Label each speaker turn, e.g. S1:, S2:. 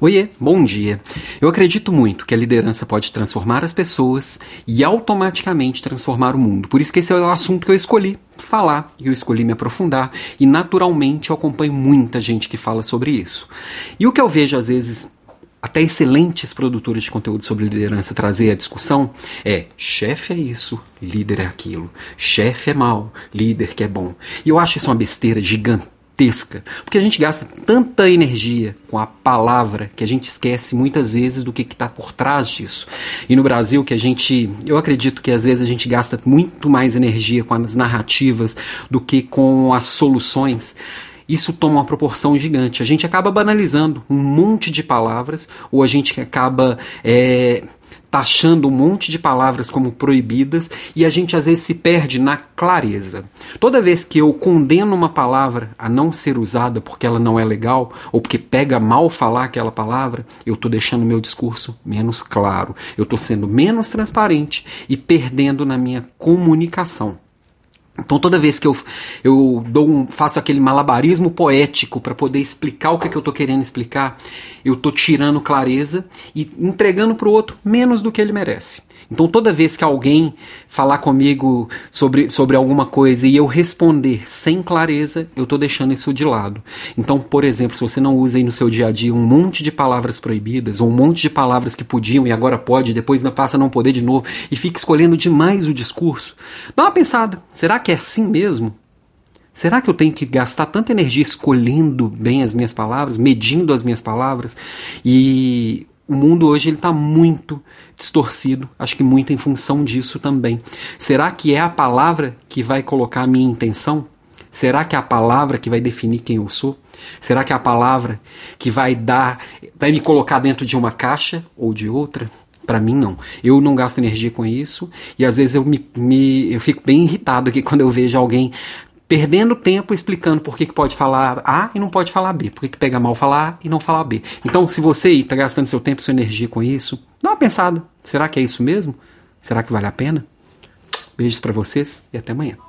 S1: Oiê, bom dia. Eu acredito muito que a liderança pode transformar as pessoas e automaticamente transformar o mundo. Por isso que esse é o assunto que eu escolhi falar, que eu escolhi me aprofundar e naturalmente eu acompanho muita gente que fala sobre isso. E o que eu vejo às vezes até excelentes produtores de conteúdo sobre liderança trazer a discussão é chefe é isso, líder é aquilo, chefe é mal, líder que é bom. E eu acho isso uma besteira gigante gigantesca. Porque a gente gasta tanta energia com a palavra que a gente esquece muitas vezes do que está por trás disso. E no Brasil, que a gente. Eu acredito que às vezes a gente gasta muito mais energia com as narrativas do que com as soluções isso toma uma proporção gigante. A gente acaba banalizando um monte de palavras, ou a gente acaba é, taxando um monte de palavras como proibidas e a gente às vezes se perde na clareza. Toda vez que eu condeno uma palavra a não ser usada porque ela não é legal ou porque pega mal falar aquela palavra, eu estou deixando meu discurso menos claro, eu estou sendo menos transparente e perdendo na minha comunicação. Então toda vez que eu, eu dou um, faço aquele malabarismo poético para poder explicar o que, é que eu estou querendo explicar, eu estou tirando clareza e entregando para o outro menos do que ele merece. Então toda vez que alguém falar comigo sobre, sobre alguma coisa e eu responder sem clareza, eu estou deixando isso de lado. Então, por exemplo, se você não usa aí no seu dia a dia um monte de palavras proibidas ou um monte de palavras que podiam e agora pode, depois passa a não poder de novo e fica escolhendo demais o discurso, dá uma pensada. Será que é assim mesmo? Será que eu tenho que gastar tanta energia escolhendo bem as minhas palavras, medindo as minhas palavras? E o mundo hoje ele está muito distorcido, acho que muito em função disso também. Será que é a palavra que vai colocar a minha intenção? Será que é a palavra que vai definir quem eu sou? Será que é a palavra que vai dar, vai me colocar dentro de uma caixa ou de outra? Para mim, não. Eu não gasto energia com isso e às vezes eu, me, me, eu fico bem irritado aqui quando eu vejo alguém perdendo tempo explicando por que, que pode falar A e não pode falar B, por que, que pega mal falar A e não falar B. Então, se você está gastando seu tempo e sua energia com isso, dá uma pensada. Será que é isso mesmo? Será que vale a pena? Beijos para vocês e até amanhã.